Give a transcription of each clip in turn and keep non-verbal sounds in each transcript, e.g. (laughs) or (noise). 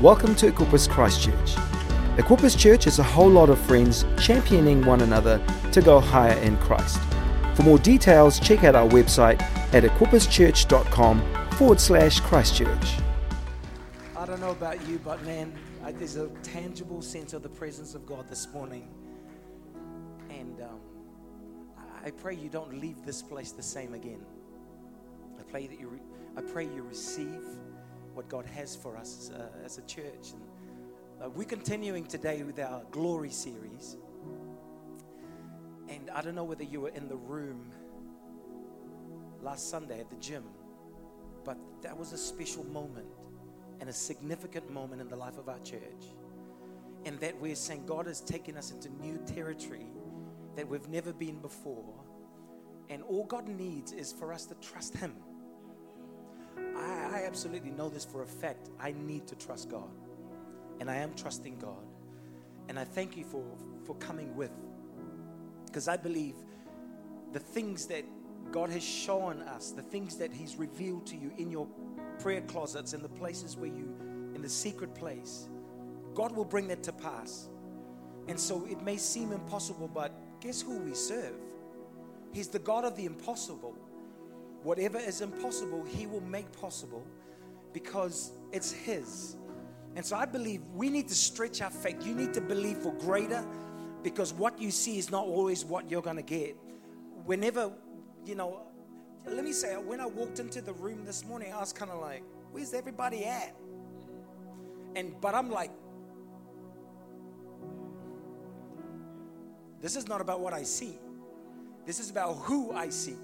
Welcome to Equippers Christchurch. Equippers Church is a whole lot of friends championing one another to go higher in Christ. For more details, check out our website at equipperschurch.com forward slash Christchurch. I don't know about you, but man, there's a tangible sense of the presence of God this morning. And um, I I pray you don't leave this place the same again. I pray that you, re- I pray you receive what God has for us uh, as a church. And uh, we're continuing today with our glory series. And I don't know whether you were in the room last Sunday at the gym, but that was a special moment and a significant moment in the life of our church. And that we're saying God has taken us into new territory that we've never been before. And all God needs is for us to trust Him. I, I absolutely know this for a fact. I need to trust God. And I am trusting God. And I thank you for, for coming with. Because I believe the things that God has shown us, the things that He's revealed to you in your prayer closets, in the places where you, in the secret place, God will bring that to pass. And so it may seem impossible, but guess who we serve? He's the God of the impossible. Whatever is impossible, He will make possible because it's His. And so I believe we need to stretch our faith. You need to believe for greater because what you see is not always what you're going to get. Whenever, you know, let me say, when I walked into the room this morning, I was kind of like, where's everybody at? And, but I'm like, this is not about what I see. This is about who I see.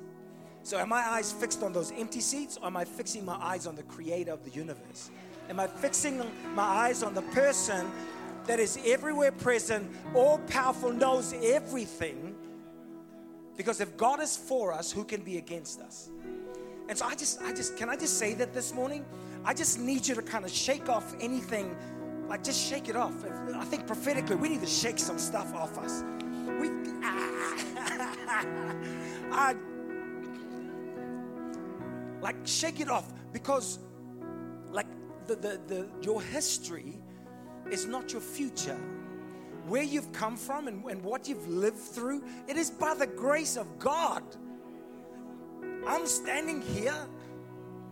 So, am my eyes fixed on those empty seats, or am I fixing my eyes on the creator of the universe? Am I fixing my eyes on the person that is everywhere present, all powerful, knows everything? Because if God is for us, who can be against us? And so I just, I just, can I just say that this morning? I just need you to kind of shake off anything, like just shake it off. I think prophetically, we need to shake some stuff off us. We, (laughs) I, like shake it off because like the, the, the your history is not your future where you've come from and, and what you've lived through it is by the grace of god i'm standing here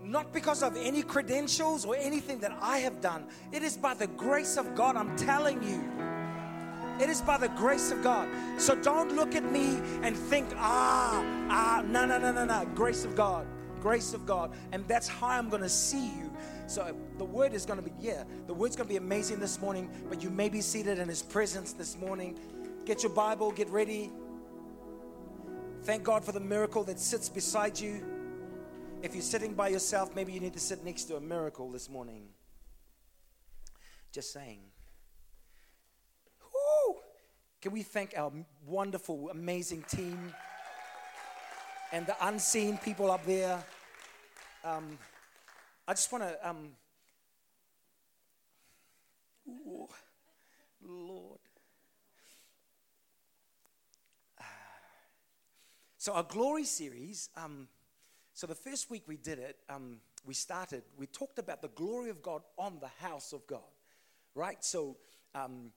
not because of any credentials or anything that i have done it is by the grace of god i'm telling you it is by the grace of God. So don't look at me and think, ah, ah, no, no, no, no, no. Grace of God. Grace of God. And that's how I'm going to see you. So the word is going to be, yeah, the word's going to be amazing this morning, but you may be seated in his presence this morning. Get your Bible, get ready. Thank God for the miracle that sits beside you. If you're sitting by yourself, maybe you need to sit next to a miracle this morning. Just saying. Woo! Can we thank our wonderful, amazing team and the unseen people up there? Um, I just want to, um, Lord. (sighs) So, our glory series, um, so the first week we did it, um, we started, we talked about the glory of God on the house of God, right? So, um,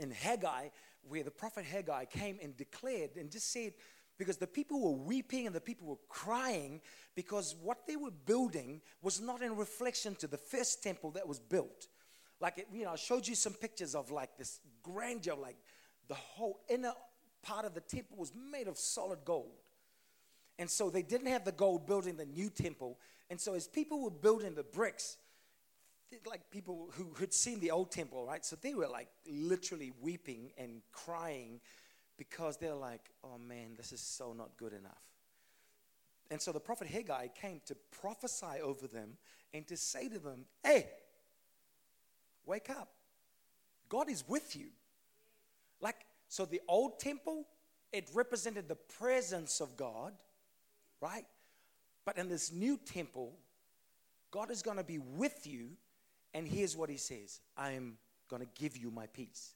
in Haggai, where the prophet Haggai came and declared and just said, because the people were weeping and the people were crying because what they were building was not in reflection to the first temple that was built. Like, it, you know, I showed you some pictures of like this grandeur, like the whole inner part of the temple was made of solid gold. And so they didn't have the gold building the new temple. And so as people were building the bricks, like people who had seen the old temple, right? So they were like literally weeping and crying because they're like, oh man, this is so not good enough. And so the prophet Haggai came to prophesy over them and to say to them, hey, wake up. God is with you. Like, so the old temple, it represented the presence of God, right? But in this new temple, God is going to be with you and here's what he says I am going to give you my peace.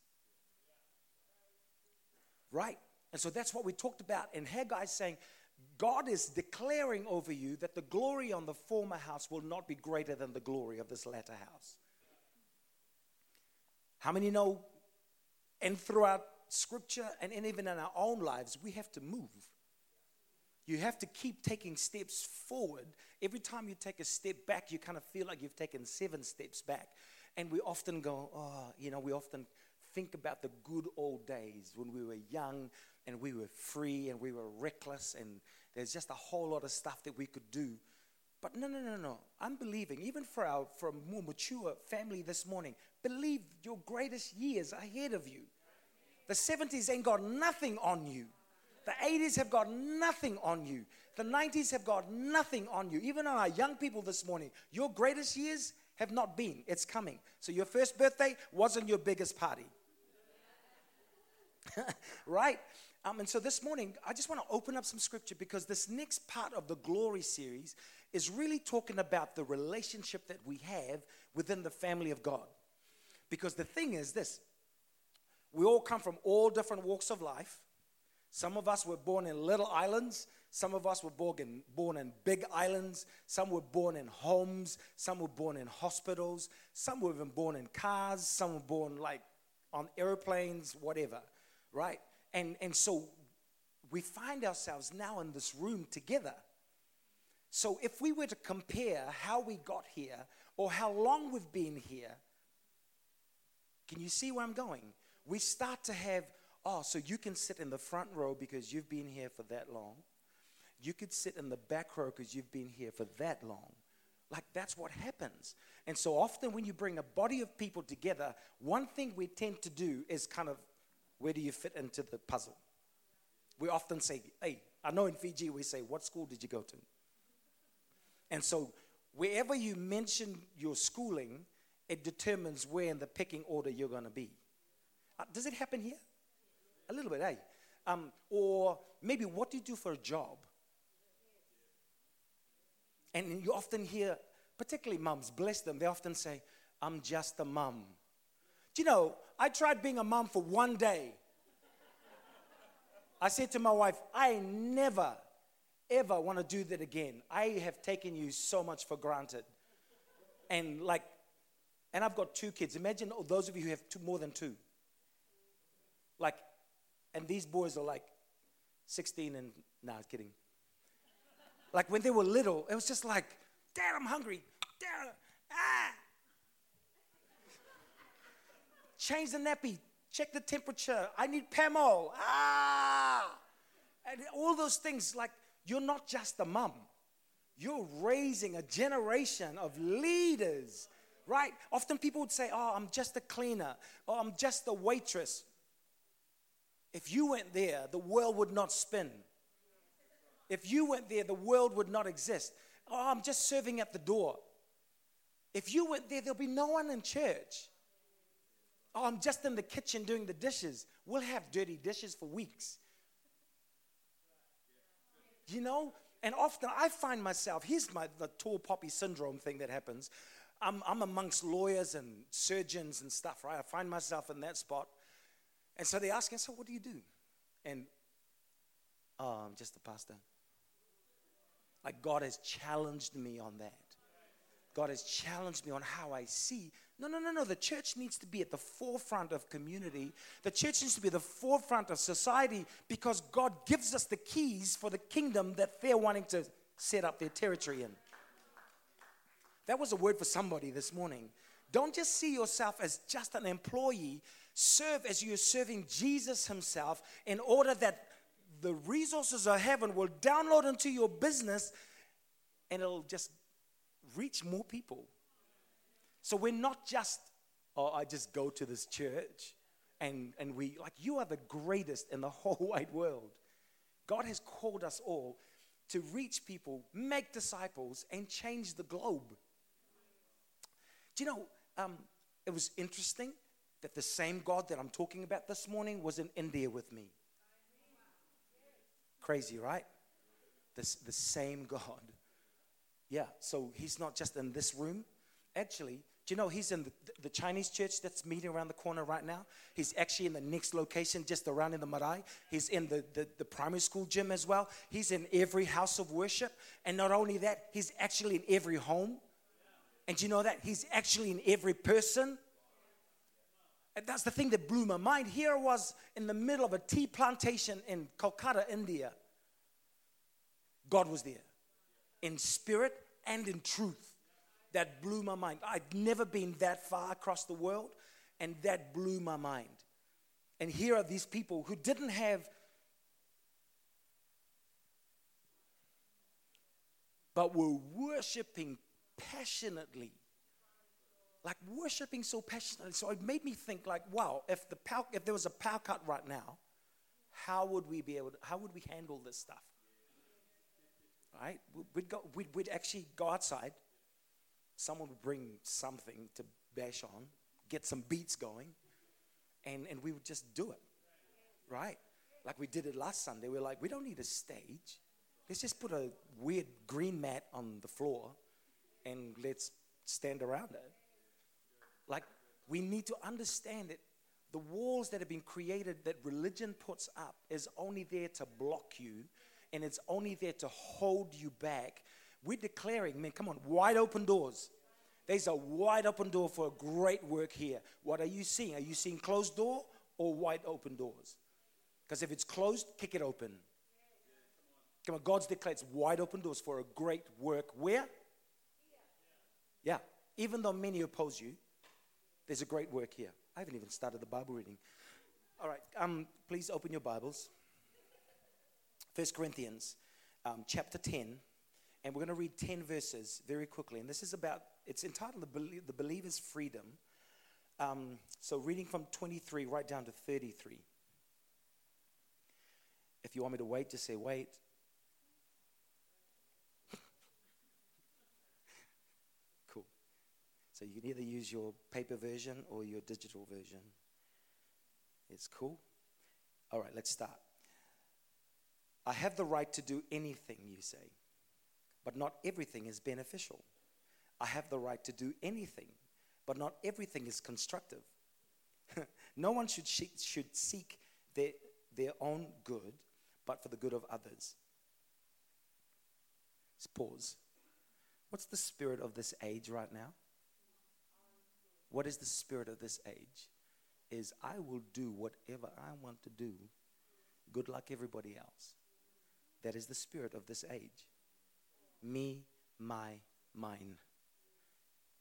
Right? And so that's what we talked about. And Haggai is saying, God is declaring over you that the glory on the former house will not be greater than the glory of this latter house. How many know? And throughout scripture and even in our own lives, we have to move. You have to keep taking steps forward. Every time you take a step back, you kind of feel like you've taken seven steps back. And we often go, oh, you know, we often think about the good old days when we were young and we were free and we were reckless and there's just a whole lot of stuff that we could do. But no, no, no, no. I'm believing, even for our for a more mature family this morning, believe your greatest years ahead of you. The 70s ain't got nothing on you. The 80s have got nothing on you. The 90s have got nothing on you. Even on our young people this morning, your greatest years have not been. It's coming. So your first birthday wasn't your biggest party. (laughs) right? Um, and so this morning, I just want to open up some scripture because this next part of the glory series is really talking about the relationship that we have within the family of God. Because the thing is this we all come from all different walks of life. Some of us were born in little islands. Some of us were born in, born in big islands. Some were born in homes. Some were born in hospitals. Some were even born in cars. Some were born like on airplanes, whatever, right? And, and so we find ourselves now in this room together. So if we were to compare how we got here or how long we've been here, can you see where I'm going? We start to have, oh, so you can sit in the front row because you've been here for that long. You could sit in the back row because you've been here for that long. Like that's what happens. And so often when you bring a body of people together, one thing we tend to do is kind of where do you fit into the puzzle? We often say, hey, I know in Fiji we say, what school did you go to? And so wherever you mention your schooling, it determines where in the picking order you're going to be. Uh, does it happen here? A little bit, eh? Um, or maybe what do you do for a job? And you often hear, particularly mums, bless them, they often say, I'm just a mum. Do you know, I tried being a mom for one day. I said to my wife, I never, ever want to do that again. I have taken you so much for granted. And like, and I've got two kids. Imagine those of you who have two, more than two. Like, and these boys are like 16 and, nah, I'm kidding. Like when they were little, it was just like, Dad, I'm hungry. Dad, ah, change the nappy, check the temperature. I need Pamol. Ah! And all those things, like, you're not just a mum. You're raising a generation of leaders, right? Often people would say, Oh, I'm just a cleaner, or I'm just a waitress. If you went there, the world would not spin. If you went there, the world would not exist. Oh, I'm just serving at the door. If you went there, there'll be no one in church. Oh, I'm just in the kitchen doing the dishes. We'll have dirty dishes for weeks. You know? And often I find myself, here's my the tall poppy syndrome thing that happens. I'm, I'm amongst lawyers and surgeons and stuff, right? I find myself in that spot. And so they ask me, so what do you do? And, oh, I'm just a pastor. Like God has challenged me on that. God has challenged me on how I see no, no, no, no. The church needs to be at the forefront of community. The church needs to be the forefront of society because God gives us the keys for the kingdom that they're wanting to set up their territory in. That was a word for somebody this morning. Don't just see yourself as just an employee. Serve as you're serving Jesus Himself in order that the resources of heaven will download into your business and it'll just reach more people. So we're not just, oh, I just go to this church and, and we, like, you are the greatest in the (laughs) whole wide world. God has called us all to reach people, make disciples, and change the globe. Do you know, um, it was interesting that the same God that I'm talking about this morning was in India with me. Crazy, right? This, the same (laughs) God. Yeah, so he's not just in this room. Actually, do you know he's in the, the, Chinese church that's meeting around the corner right now? He's actually in the next location just around in the Marae. He's in the, the, the primary school gym as well. He's in every house of worship. And not only that, he's actually in every home. And do you know that? He's actually in every person. And that's the thing that blew my mind. Here I was in the middle of a tea plantation in Kolkata, India. God was there in spirit and in truth. That blew my mind. I'd never been that far across the world, and that blew my mind. And here are these people who didn't have, but were worshiping passionately like worshiping so passionately. So it made me think, like, wow, if the power, if there was a power cut right now, how would we be able to, how would we handle this stuff? Right? We'd, go, we'd, we'd actually go outside. Someone would bring something to bash on, get some beats going, and, and we would just do it. Right? Like we did it last Sunday. We we're like, we don't need a stage. Let's just put a weird green mat on the floor and let's stand around it. Like, we need to understand that the walls that have been created that religion puts up is only there to block you and it's only there to hold you back. We're declaring, man, come on, wide open doors. There's a wide open door for a great work here. What are you seeing? Are you seeing closed door or wide open doors? Because if it's closed, kick it open. Come on, God's declared it's wide open doors for a great work. Where? Yeah. Even though many oppose you, there's a great work here. I haven't even started the Bible reading. All right, um, please open your Bibles. First Corinthians um, chapter 10, and we're going to read 10 verses very quickly. And this is about, it's entitled The, the Believer's Freedom. Um, so reading from 23 right down to 33. If you want me to wait, just say wait. (laughs) Cool. So you can either use your paper version or your digital version. It's cool. All right, let's start. I have the right to do anything, you say, but not everything is beneficial. I have the right to do anything, but not everything is constructive. (laughs) no one should, should seek their, their own good, but for the good of others. Let's pause. What's the spirit of this age right now? What is the spirit of this age? Is I will do whatever I want to do, good luck everybody else. That is the spirit of this age. Me, my, mine.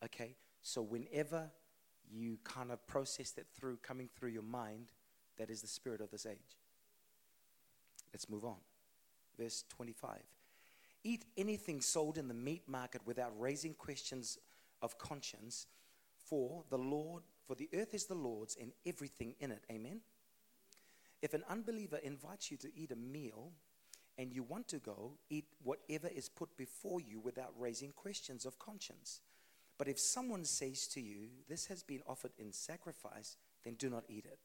Okay? So whenever you kind of process that through, coming through your mind, that is the spirit of this age. Let's move on. Verse 25. Eat anything sold in the meat market without raising questions of conscience for the Lord, for the earth is the Lord's and everything in it. Amen. If an unbeliever invites you to eat a meal and you want to go, eat whatever is put before you without raising questions of conscience. But if someone says to you, This has been offered in sacrifice, then do not eat it,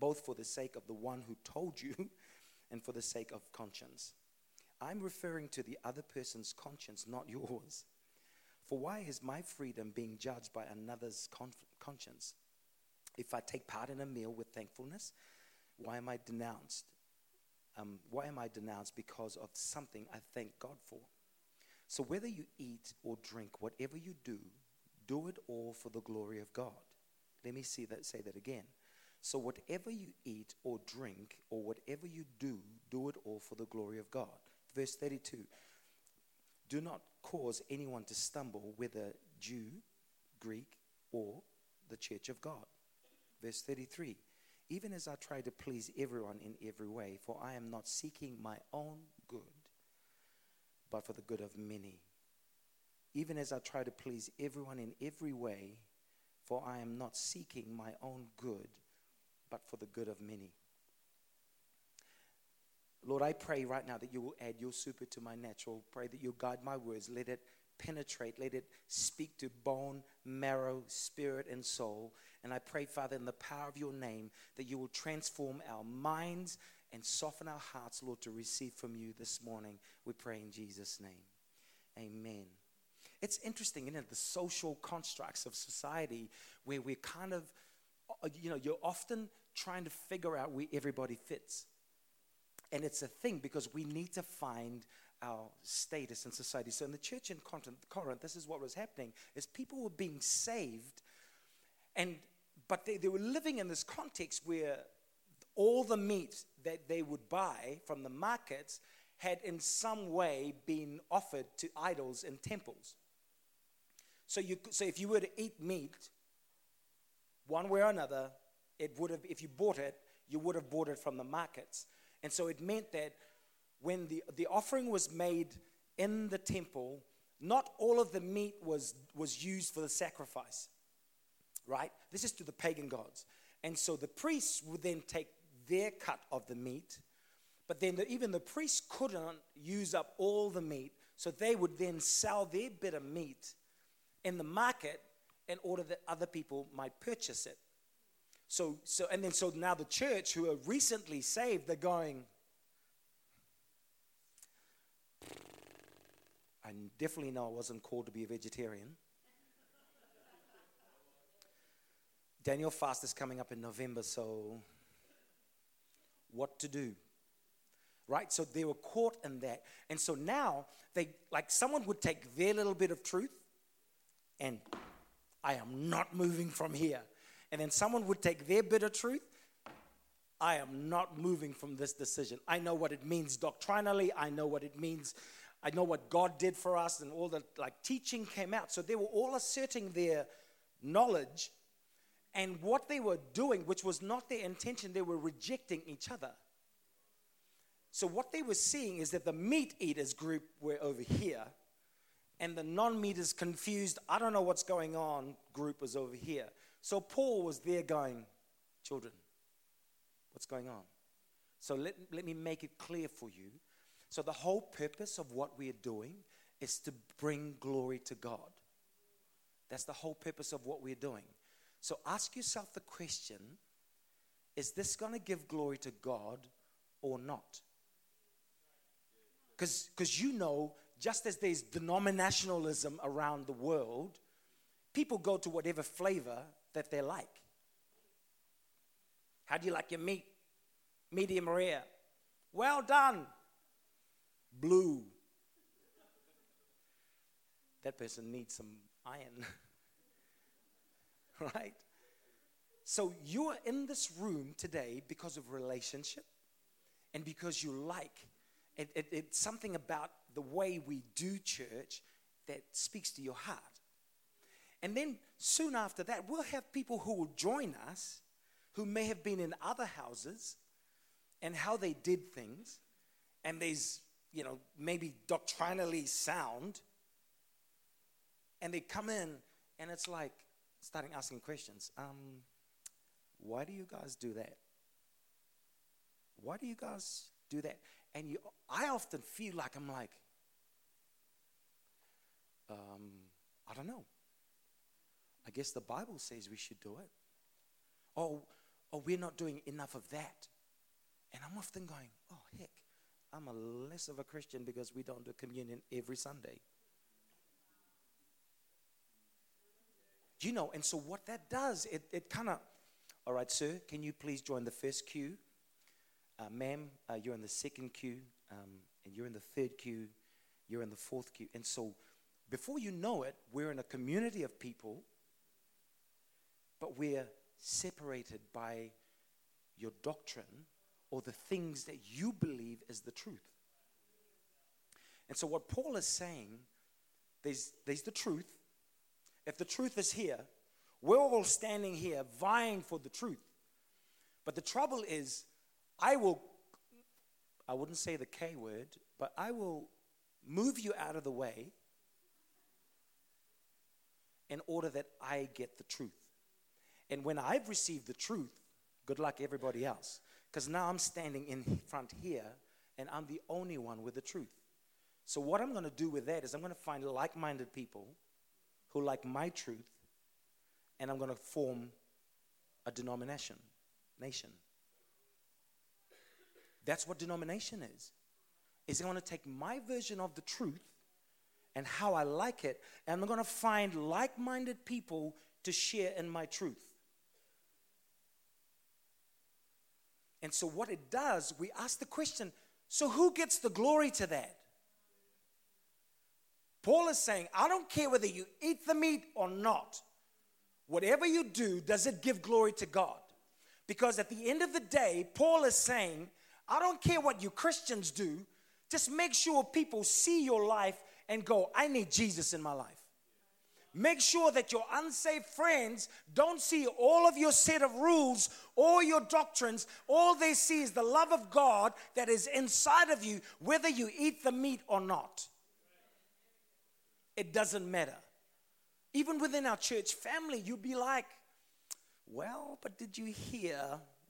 both for the sake of the one who told you (laughs) and for the sake of conscience. I'm referring to the other person's conscience, not (laughs) yours. For why is my freedom being judged by another's conscience? If I take part in a meal with thankfulness, why am I denounced? Um, why am I denounced because of something I thank God for? So whether you eat or drink, whatever you do, do it all for the glory of God. Let me see that say that again. So whatever you eat or drink or whatever you do, do it all for the glory of God. Verse 32. Do not cause anyone to stumble, whether Jew, Greek, or the church of God. Verse 33 Even as I try to please everyone in every way, for I am not seeking my own good, but for the good of many. Even as I try to please everyone in every way, for I am not seeking my own good, but for the good of many. Lord, I pray right now that you will add your super to my natural. Pray that you'll guide my words. Let it penetrate. Let it speak to bone, marrow, spirit, and soul. And I pray, Father, in the power of your name, that you will transform our minds and soften our hearts, Lord, to receive from you this morning. We pray in Jesus' name. Amen. It's interesting, isn't it? The social constructs of society where we're kind of, uh, you know, you're often trying to figure out where everybody fits. And it's a thing because we need to find our status in society. So in the church in Corinth, this is what was happening is people were being saved and but they, they were living in this context where all the meat that they would buy from the markets had in some way been offered to idols in temples. So, you, so if you were to eat meat, one way or another, it would have, if you bought it, you would have bought it from the markets. And so it meant that when the, the offering was made in the temple, not all of the meat was, was used for the sacrifice, right? This is to the pagan gods. And so the priests would then take their cut of the meat, but then the, even the priests couldn't use up all the meat, so they would then sell their bit of meat in the market in order that other people might purchase it. So, so and then so now the church who are recently saved, they're going, I definitely know I wasn't called to be a vegetarian. Daniel fast is coming up in November, so what to do? Right? So they were caught in that. And so now they like someone would take their little bit of truth and I am not moving from here. And then someone would take their bit of truth I am not moving from this decision. I know what it means doctrinally. I know what it means I know what God did for us, and all the like teaching came out. So they were all asserting their knowledge and what they were doing, which was not their intention, they were rejecting each other. So what they were seeing is that the meat eaters group were over here, and the non meat confused, I don't know what's going on group was over here. So Paul was there going, Children, what's going on? So let, let me make it clear for you so, the whole purpose of what we are doing is to bring glory to God. That's the whole purpose of what we're doing. So, ask yourself the question is this going to give glory to God or not? Because you know, just as there's denominationalism around the world, people go to whatever flavor that they like. How do you like your meat? Medium rare. Well done blue. That person needs some iron. (laughs) right? So you are in this room today because of relationship and because you like it, it, it's something about the way we do church that speaks to your heart. And then soon after that, we'll have people who will join us who may have been in other houses and how they did things. And there's you know, maybe doctrinally sound, and they come in and it's like starting asking questions. Um, why do you guys do that? Why do you guys do that? And you, I often feel like I'm like, um, I don't know. I guess the Bible says we should do it. Oh, oh, we're not doing enough of that. And I'm often going, oh, heck, I'm a less of a Christian because we don't do communion every Sunday. You know, and so what that does, it, it kind of, all right, sir, can you please join the first queue? Uh, ma'am, uh, you're in the second queue, um, and you're in the third queue, you're in the fourth queue. And so before you know it, we're in a community of people, but we're separated by your doctrine or the things that you believe is the truth. And so, what Paul is saying, there's, there's the truth. If the truth is here, we're all standing here vying for the truth. But the trouble is, I will, I wouldn't say the K word, but I will move you out of the way in order that I get the truth. And when I've received the truth, good luck everybody else. Because now I'm standing in front here and I'm the only one with the truth. So, what I'm going to do with that is I'm going to find like minded people who like my truth and I'm going to form a denomination, nation. That's what denomination is. Is I'm going to take my version of the truth and how I like it, and I'm going to find like minded people to share in my truth. And so, what it does, we ask the question so who gets the glory to that? Paul is saying, I don't care whether you eat the meat or not. Whatever you do, does it give glory to God? Because at the end of the day, Paul is saying, I don't care what you Christians do, just make sure people see your life and go, I need Jesus in my life. Make sure that your unsaved friends don't see all of your set of rules or your doctrines. All they see is the love of God that is inside of you, whether you eat the meat or not. It doesn't matter. Even within our church family, you'd be like, well, but did you hear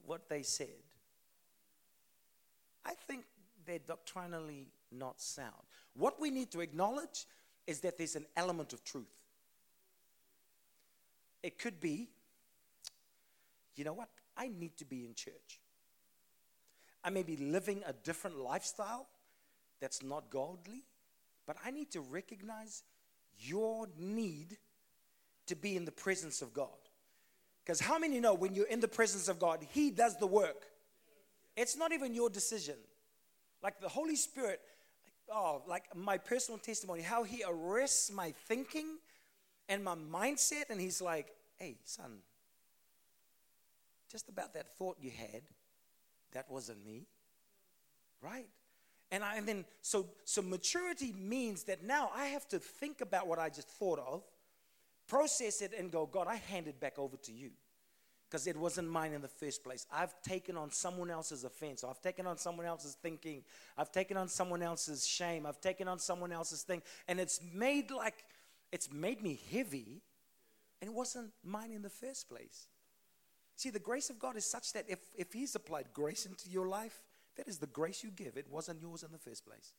what they said? I think they're doctrinally not sound. What we need to acknowledge is that there's an element of truth. It could be, you know what? I need to be in church. I may be living a different lifestyle that's not godly, but I need to recognize your need to be in the presence of God. Because how many know when you're in the presence of God, He does the work? It's not even your decision. Like the Holy Spirit, oh, like my personal testimony, how He arrests my thinking and my mindset, and He's like, hey, son, just about that thought you had, that wasn't me. Right? And, I, and then, so, so maturity means that now I have to think about what I just thought of, process it, and go, God, I hand it back over to you. Because it wasn't mine in the first place. I've taken on someone else's offense. I've taken on someone else's thinking. I've taken on someone else's shame. I've taken on someone else's thing. And it's made like, it's made me heavy, and it wasn't mine in the first place. See, the grace of God is such that if, if He's applied grace into your life, that is the grace you give. It wasn't yours in the first place.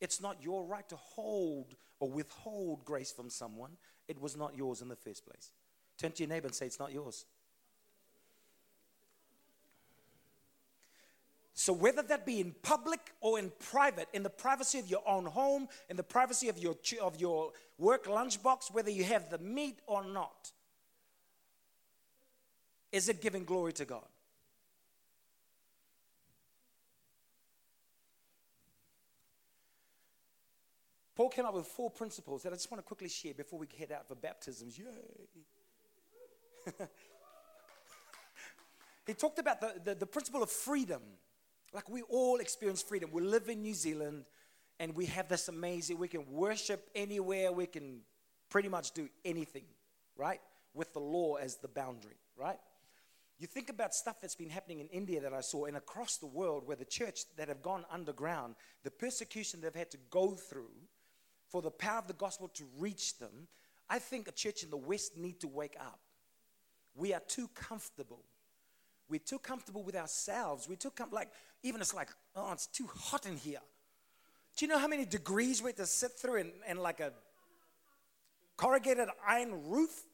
It's not your right to hold or withhold grace from someone. It was not yours in the first place. Turn to your neighbor and say, It's not yours. So, whether that be in public or in private, in the privacy of your own home, in the privacy of your, of your work lunchbox, whether you have the meat or not, is it giving glory to God? Paul came up with four principles that I just want to quickly share before we head out for baptisms. Yay! (laughs) he talked about the, the, the principle of freedom. Like we all experience freedom. We live in New Zealand and we have this amazing, we can worship anywhere, we can pretty much do anything, right? With the law as the boundary, right? You think about stuff that's been happening in India that I saw and across the world where the church that have gone underground, the persecution they've had to go through for the power of the gospel to reach them. I think a church in the West need to wake up. We are too comfortable we're too comfortable with ourselves. We're too com- like even it's like, oh, it's too hot in here. Do you know how many degrees we have to sit through in, in like a corrugated iron roof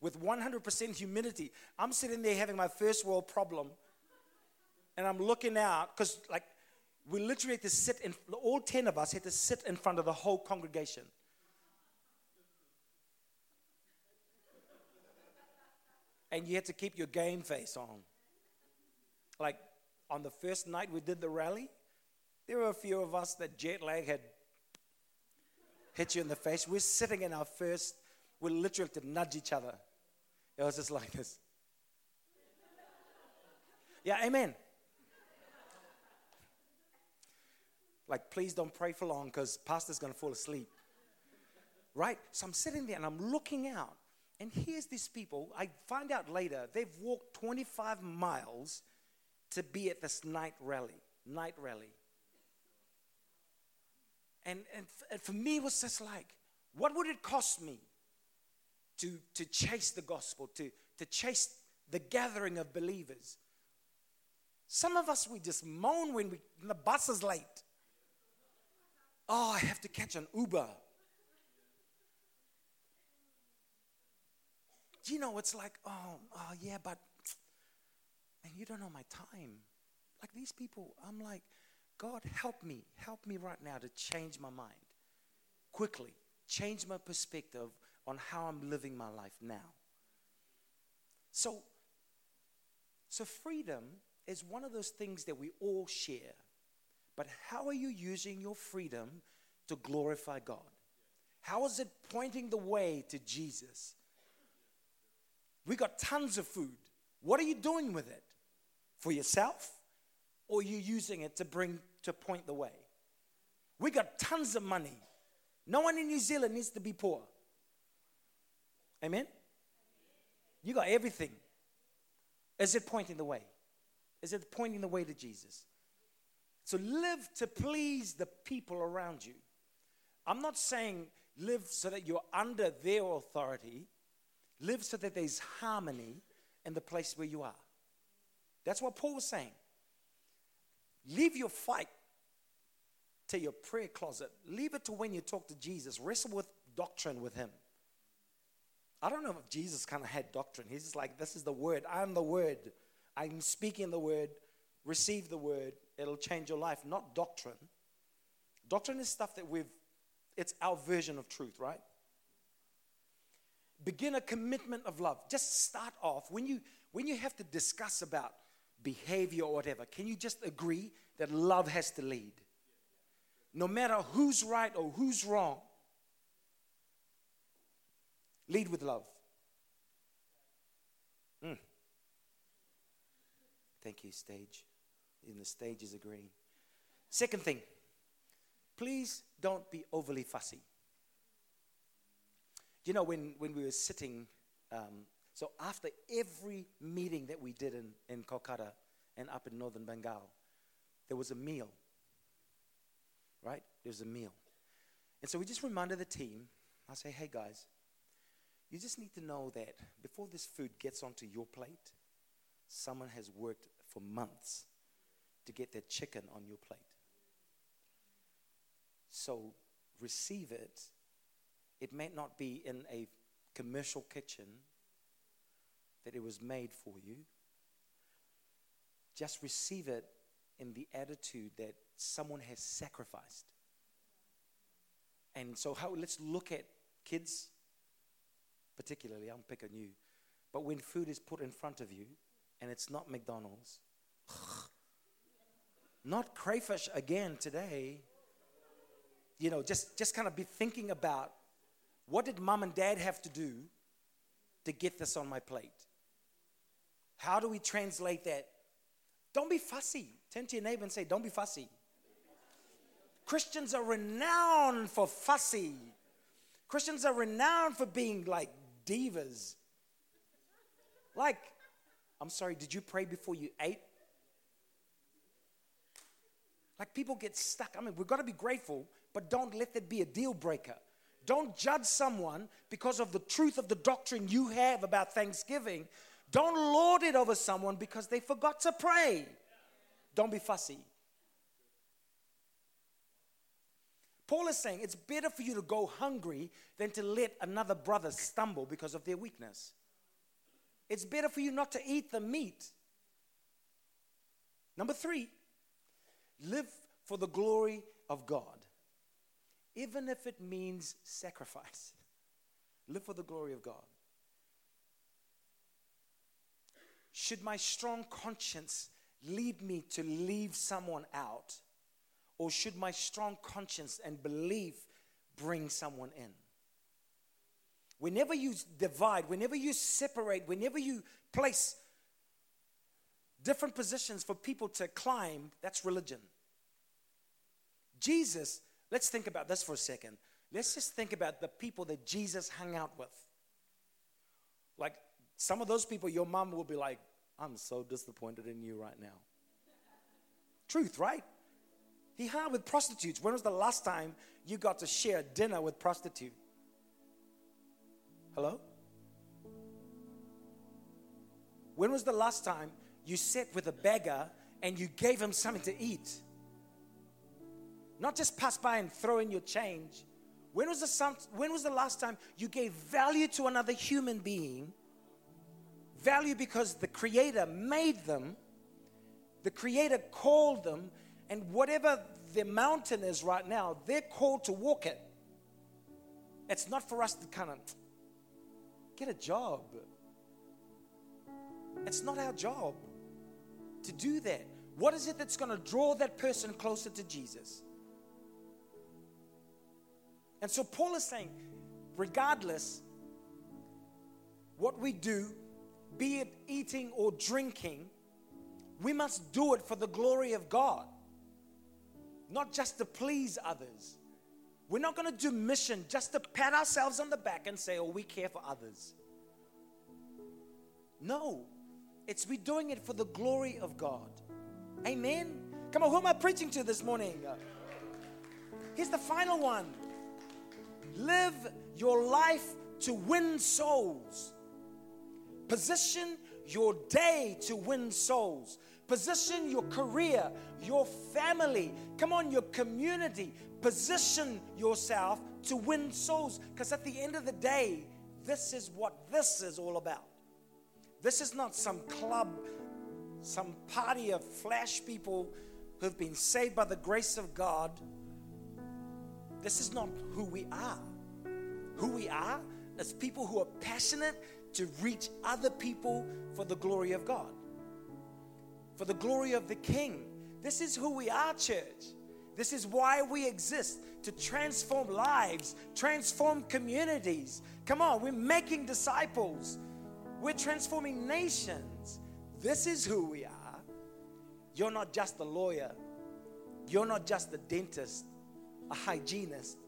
with 100% humidity? I'm sitting there having my first world problem, and I'm looking out because like we literally had to sit in. All ten of us had to sit in front of the whole congregation. And you had to keep your game face on like on the first night we did the rally, there were a few of us that jet lag had hit you in the face. We're sitting in our first, we literally to nudge each other. It was just like this. Yeah, amen. Like, please don't pray for long because pastor's going to fall asleep. Right? So I'm sitting there and I'm looking out. And here's these people. I find out later they've walked 25 miles to be at this night rally, night rally. And, and, and for me, it was just like, what would it cost me to, to chase the gospel, to, to chase the gathering of believers? Some of us, we just moan when, we, when the bus is late. Oh, I have to catch an Uber. Do you know, it's like, oh, oh yeah, but and you don't know my time. Like these people, I'm like, God, help me. Help me right now to change my mind quickly, change my perspective on how I'm living my life now. So, so freedom is one of those things that we all share. But how are you using your freedom to glorify God? How is it pointing the way to Jesus? We got tons of food. What are you doing with it? For yourself? Or are you using it to bring to point the way? We got tons of money. No one in New Zealand needs to be poor. Amen? You got everything. Is it pointing the way? Is it pointing the way to Jesus? So live to please the people around you. I'm not saying live so that you're under their authority, live so that there's harmony in the place where you are. That's what Paul was saying. Leave your fight to your prayer closet. Leave it to when you talk to Jesus. Wrestle with doctrine with him. I don't know if Jesus kind of had doctrine. He's just like, this is the word. I'm the word. I'm speaking the word. Receive the word. It'll change your life, not doctrine. Doctrine is stuff that we've, it's our version of truth, right? Begin a commitment of love. Just start off. When you, when you have to discuss about behavior or whatever, can you just agree that love has to lead? No matter who's right or who's wrong, Lead with love. Mm. Thank you, stage. In the stage is agreeing. Second thing, please don't be overly fussy. You know, when, when we were sitting, um, so after every meeting that we did in, in Kolkata and up in northern Bengal, there was a meal. Right? There was a meal. And so we just reminded the team, I say, hey guys, you just need to know that before this food gets onto your plate, someone has worked for months to get that chicken on your plate. So receive it. It may not be in a commercial kitchen that it was made for you. Just receive it in the attitude that someone has sacrificed. And so, how, let's look at kids particularly, I'm picking you. But when food is put in front of you and it's not McDonald's, (sighs) not crayfish again today, you know, just, just kind of be thinking about what did mom and dad have to do to get this on my plate? How do we translate that? Don't be fussy. Turn to your neighbor and say, Don't be fussy. Christians are renowned for fussy. Christians are renowned for being like divas. Like, I'm sorry, did you pray before you ate? Like, people get stuck. I mean, we've got to be grateful, but don't let that be a deal breaker. Don't judge someone because of the truth of the doctrine you have about Thanksgiving. Don't lord it over someone because they forgot to pray. Don't be fussy. Paul is saying it's better for you to go hungry than to let another brother stumble because of their weakness. It's better for you not to eat the meat. Number three, live for the glory of God, even if it means sacrifice. (laughs) Live for the glory of God. Should my strong conscience lead me to leave someone out? Or should my strong conscience and belief bring someone in? Whenever you divide, whenever you separate, whenever you place different positions for people to climb, that's religion. Jesus, let's think about this for a second. Let's just think about the people that Jesus hung out with. Like some of those people, your mom will be like, I'm so disappointed in you right now. Truth, right? He hung with prostitutes. When was the last time you got to share dinner with prostitute? Hello? When was the last time you sat with a beggar and you gave him something to eat? Not just pass by and throw in your change. When was the, when was the last time you gave value to another human being? Value because the Creator made them, the Creator called them, and whatever the mountain is right now, they're called to walk it. It's not for us to kind of get a job. It's not our job to do that. What is it that's going to draw that person closer to Jesus? And so Paul is saying, regardless, what we do be it eating or drinking, we must do it for the glory of God, not just to please others. We're not going to do mission just to pat ourselves on the back and say, oh, we care for others. No, it's we're doing it for the glory of God. Amen. Come on, who am I preaching to this morning? Here's the final one live your life to win souls. Position your day to win souls. Position your career, your family, come on, your community. Position yourself to win souls. Because at the end of the day, this is what this is all about. This is not some club, some party of flash people who've been saved by the grace of God. This is not who we are. Who we are is people who are passionate to reach other people for the glory of God, for the glory of the King. This is who we are, church. This is why we exist to transform lives, transform communities. Come on, we're making disciples, we're transforming nations. This is who we are. You're not just a lawyer, you're not just a dentist, a hygienist.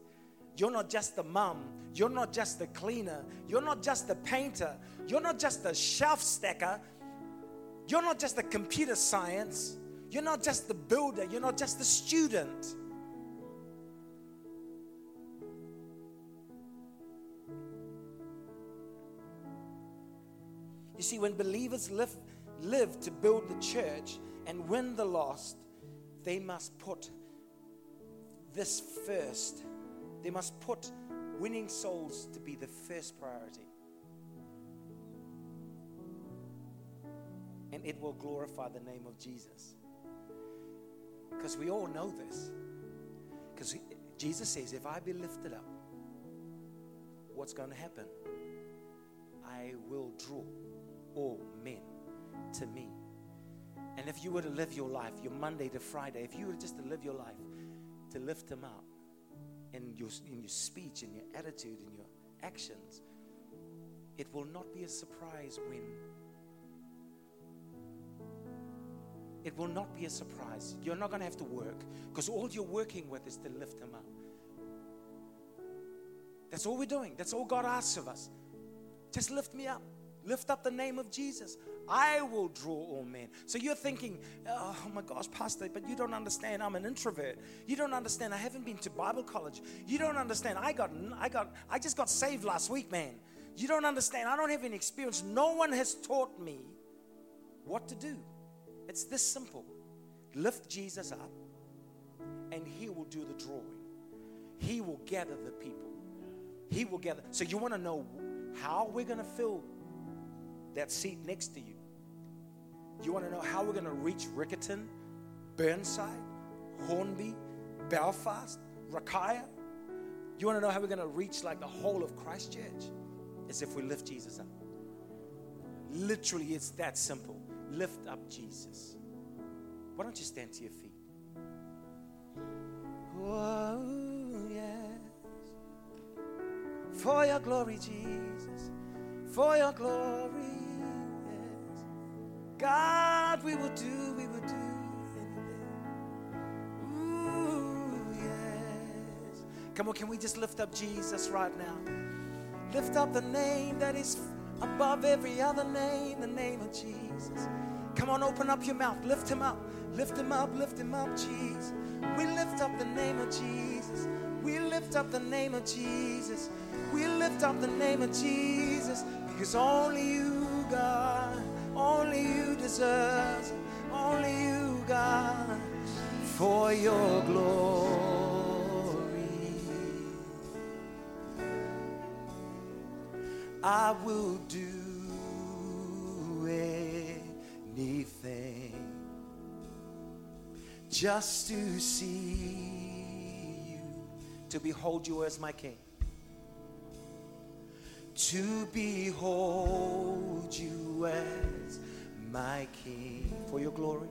You're not just a mom. You're not just a cleaner. You're not just a painter. You're not just a shelf stacker. You're not just a computer science. You're not just the builder. You're not just the student. You see, when believers live, live to build the church and win the lost, they must put this first. They must put winning souls to be the first priority. And it will glorify the name of Jesus. Because we all know this. Because Jesus says, if I be lifted up, what's going to happen? I will draw all men to me. And if you were to live your life, your Monday to Friday, if you were just to live your life to lift Him up in your, in your speech, in your attitude, in your actions, it will not be a surprise when. It will not be a surprise. You're not going to have to work because all you're working with is to lift Him up. That's all we're doing. That's all God asks of us. Just lift me up. Lift up the name of Jesus. I will draw all men. So you're thinking, oh, oh my gosh, Pastor, but you don't understand. I'm an introvert. You don't understand. I haven't been to Bible college. You don't understand. I got, I got, I just got saved last week, man. You don't understand. I don't have any experience. No one has taught me what to do. It's this simple. Lift Jesus up, and He will do the drawing. He will gather the people. He will gather. So you want to know how we're going to fill that seat next to you. You want to know how we're going to reach Riccarton, Burnside, Hornby, Belfast, Rakaia? You want to know how we're going to reach like the whole of Christchurch? It's if we lift Jesus up. Literally, it's that simple. Lift up Jesus. Why don't you stand to your feet? Oh, yes. For your glory, Jesus. For your glory. God, we will do, we will do anything. Ooh, yes. Come on, can we just lift up Jesus right now? Lift up the name that is above every other name, the name of Jesus. Come on, open up your mouth. Lift him up. Lift him up. Lift him up, Jesus. We lift up the name of Jesus. We lift up the name of Jesus. We lift up the name of Jesus because only you, God. Only you deserve, only you, God, for your glory. I will do anything just to see you, to behold you as my King to behold you as my King. For your glory,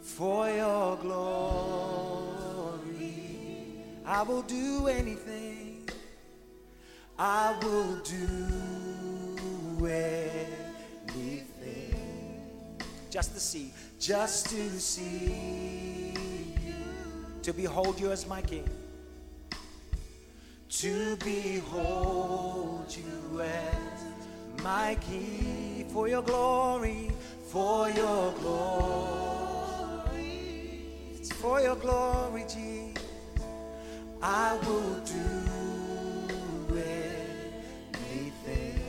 for your glory. I will do anything, I will do anything. Just to see, just to see you, to behold you as my King, to behold you as my King, for your glory, for your glory, it's for your glory, Jesus. I will do anything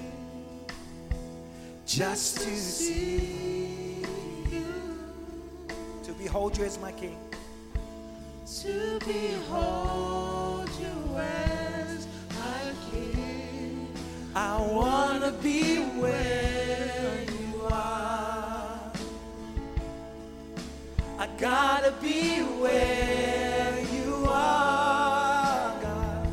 just to see you, to behold you as my King, to behold you as I wanna be where you are. I gotta be where you are, God.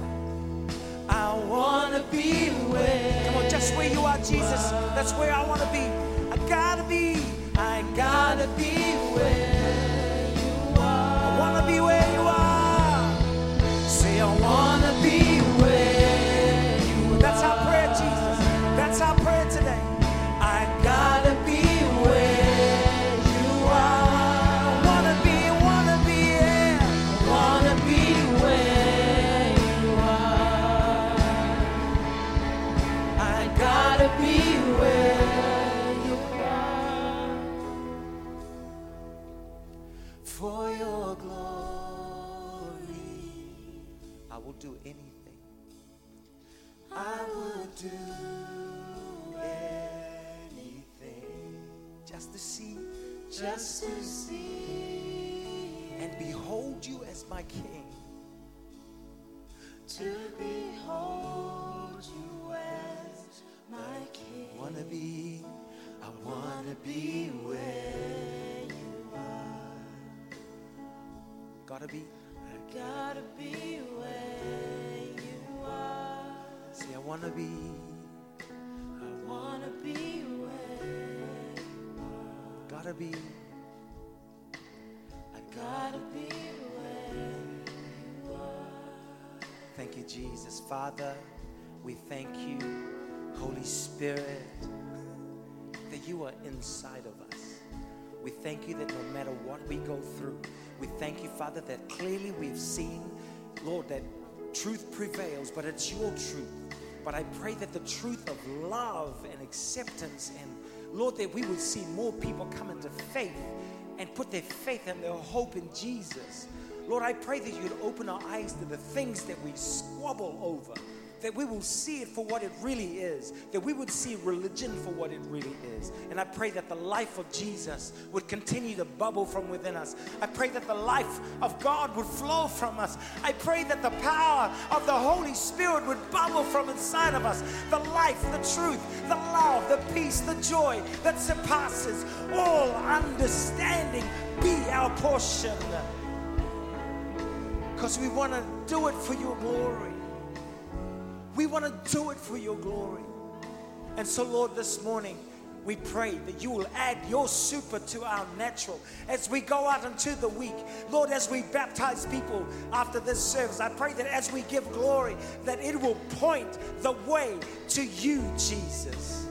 I wanna be where. Come on, just where you are, Jesus. That's where I wanna be. I gotta be. I gotta be where my King. to behold you as my King. I Wanna be, I wanna be where you are. Gotta be. Gotta be where you are. See, I wanna be. I wanna be where you are. Gotta be. I gotta be Thank you, Jesus. Father, we thank you, Holy Spirit, that you are inside of us. We thank you that no matter what we go through, we thank you, Father, that clearly we've seen, Lord, that truth prevails, but it's your truth. But I pray that the truth of love and acceptance and, Lord, that we would see more people come into faith and put their faith and their hope in Jesus. Lord, I pray that you'd open our eyes to the things that we squabble over, that we will see it for what it really is, that we would see religion for what it really is. And I pray that the life of Jesus would continue to bubble from within us. I pray that the life of God would flow from us. I pray that the power of the Holy Spirit would bubble from inside of us. The life, the truth, the love, the peace, the joy that surpasses all understanding be our portion because we want to do it for your glory. We want to do it for your glory. And so, Lord, this morning, we pray that you will add your super to our natural as we go out into the week. Lord, as we baptize people after this service, I pray that as we give glory, that it will point the way to you, Jesus.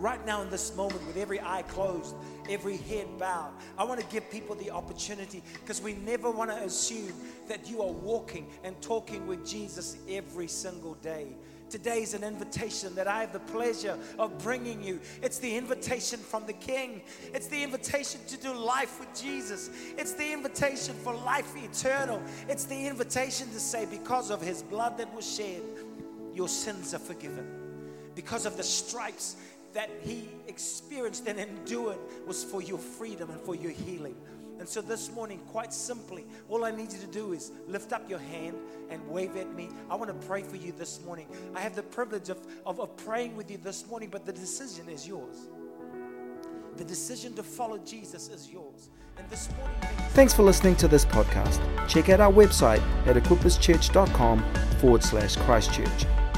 Right now in this moment with every eye closed, every head bowed. I want to give people the opportunity because we never want to assume that you are walking and talking with Jesus every single day. Today is an invitation that I have the pleasure of bringing you. It's the invitation from the King. It's the invitation to do life with Jesus. It's the invitation for life eternal. It's the invitation to say, because of his blood that was shed, your sins are forgiven. Because of the stripes that he experienced and endured was for your freedom and for your healing. And so this morning, quite simply, all I need you to do is lift up your hand and wave at me. I want to pray for you this morning. I have the privilege of, of, of praying with you this morning, but the decision is yours. The decision to follow Jesus is yours. And this morning, Thanks for listening to this podcast. Check out our website at equipuschurch.com forward slash Christchurch.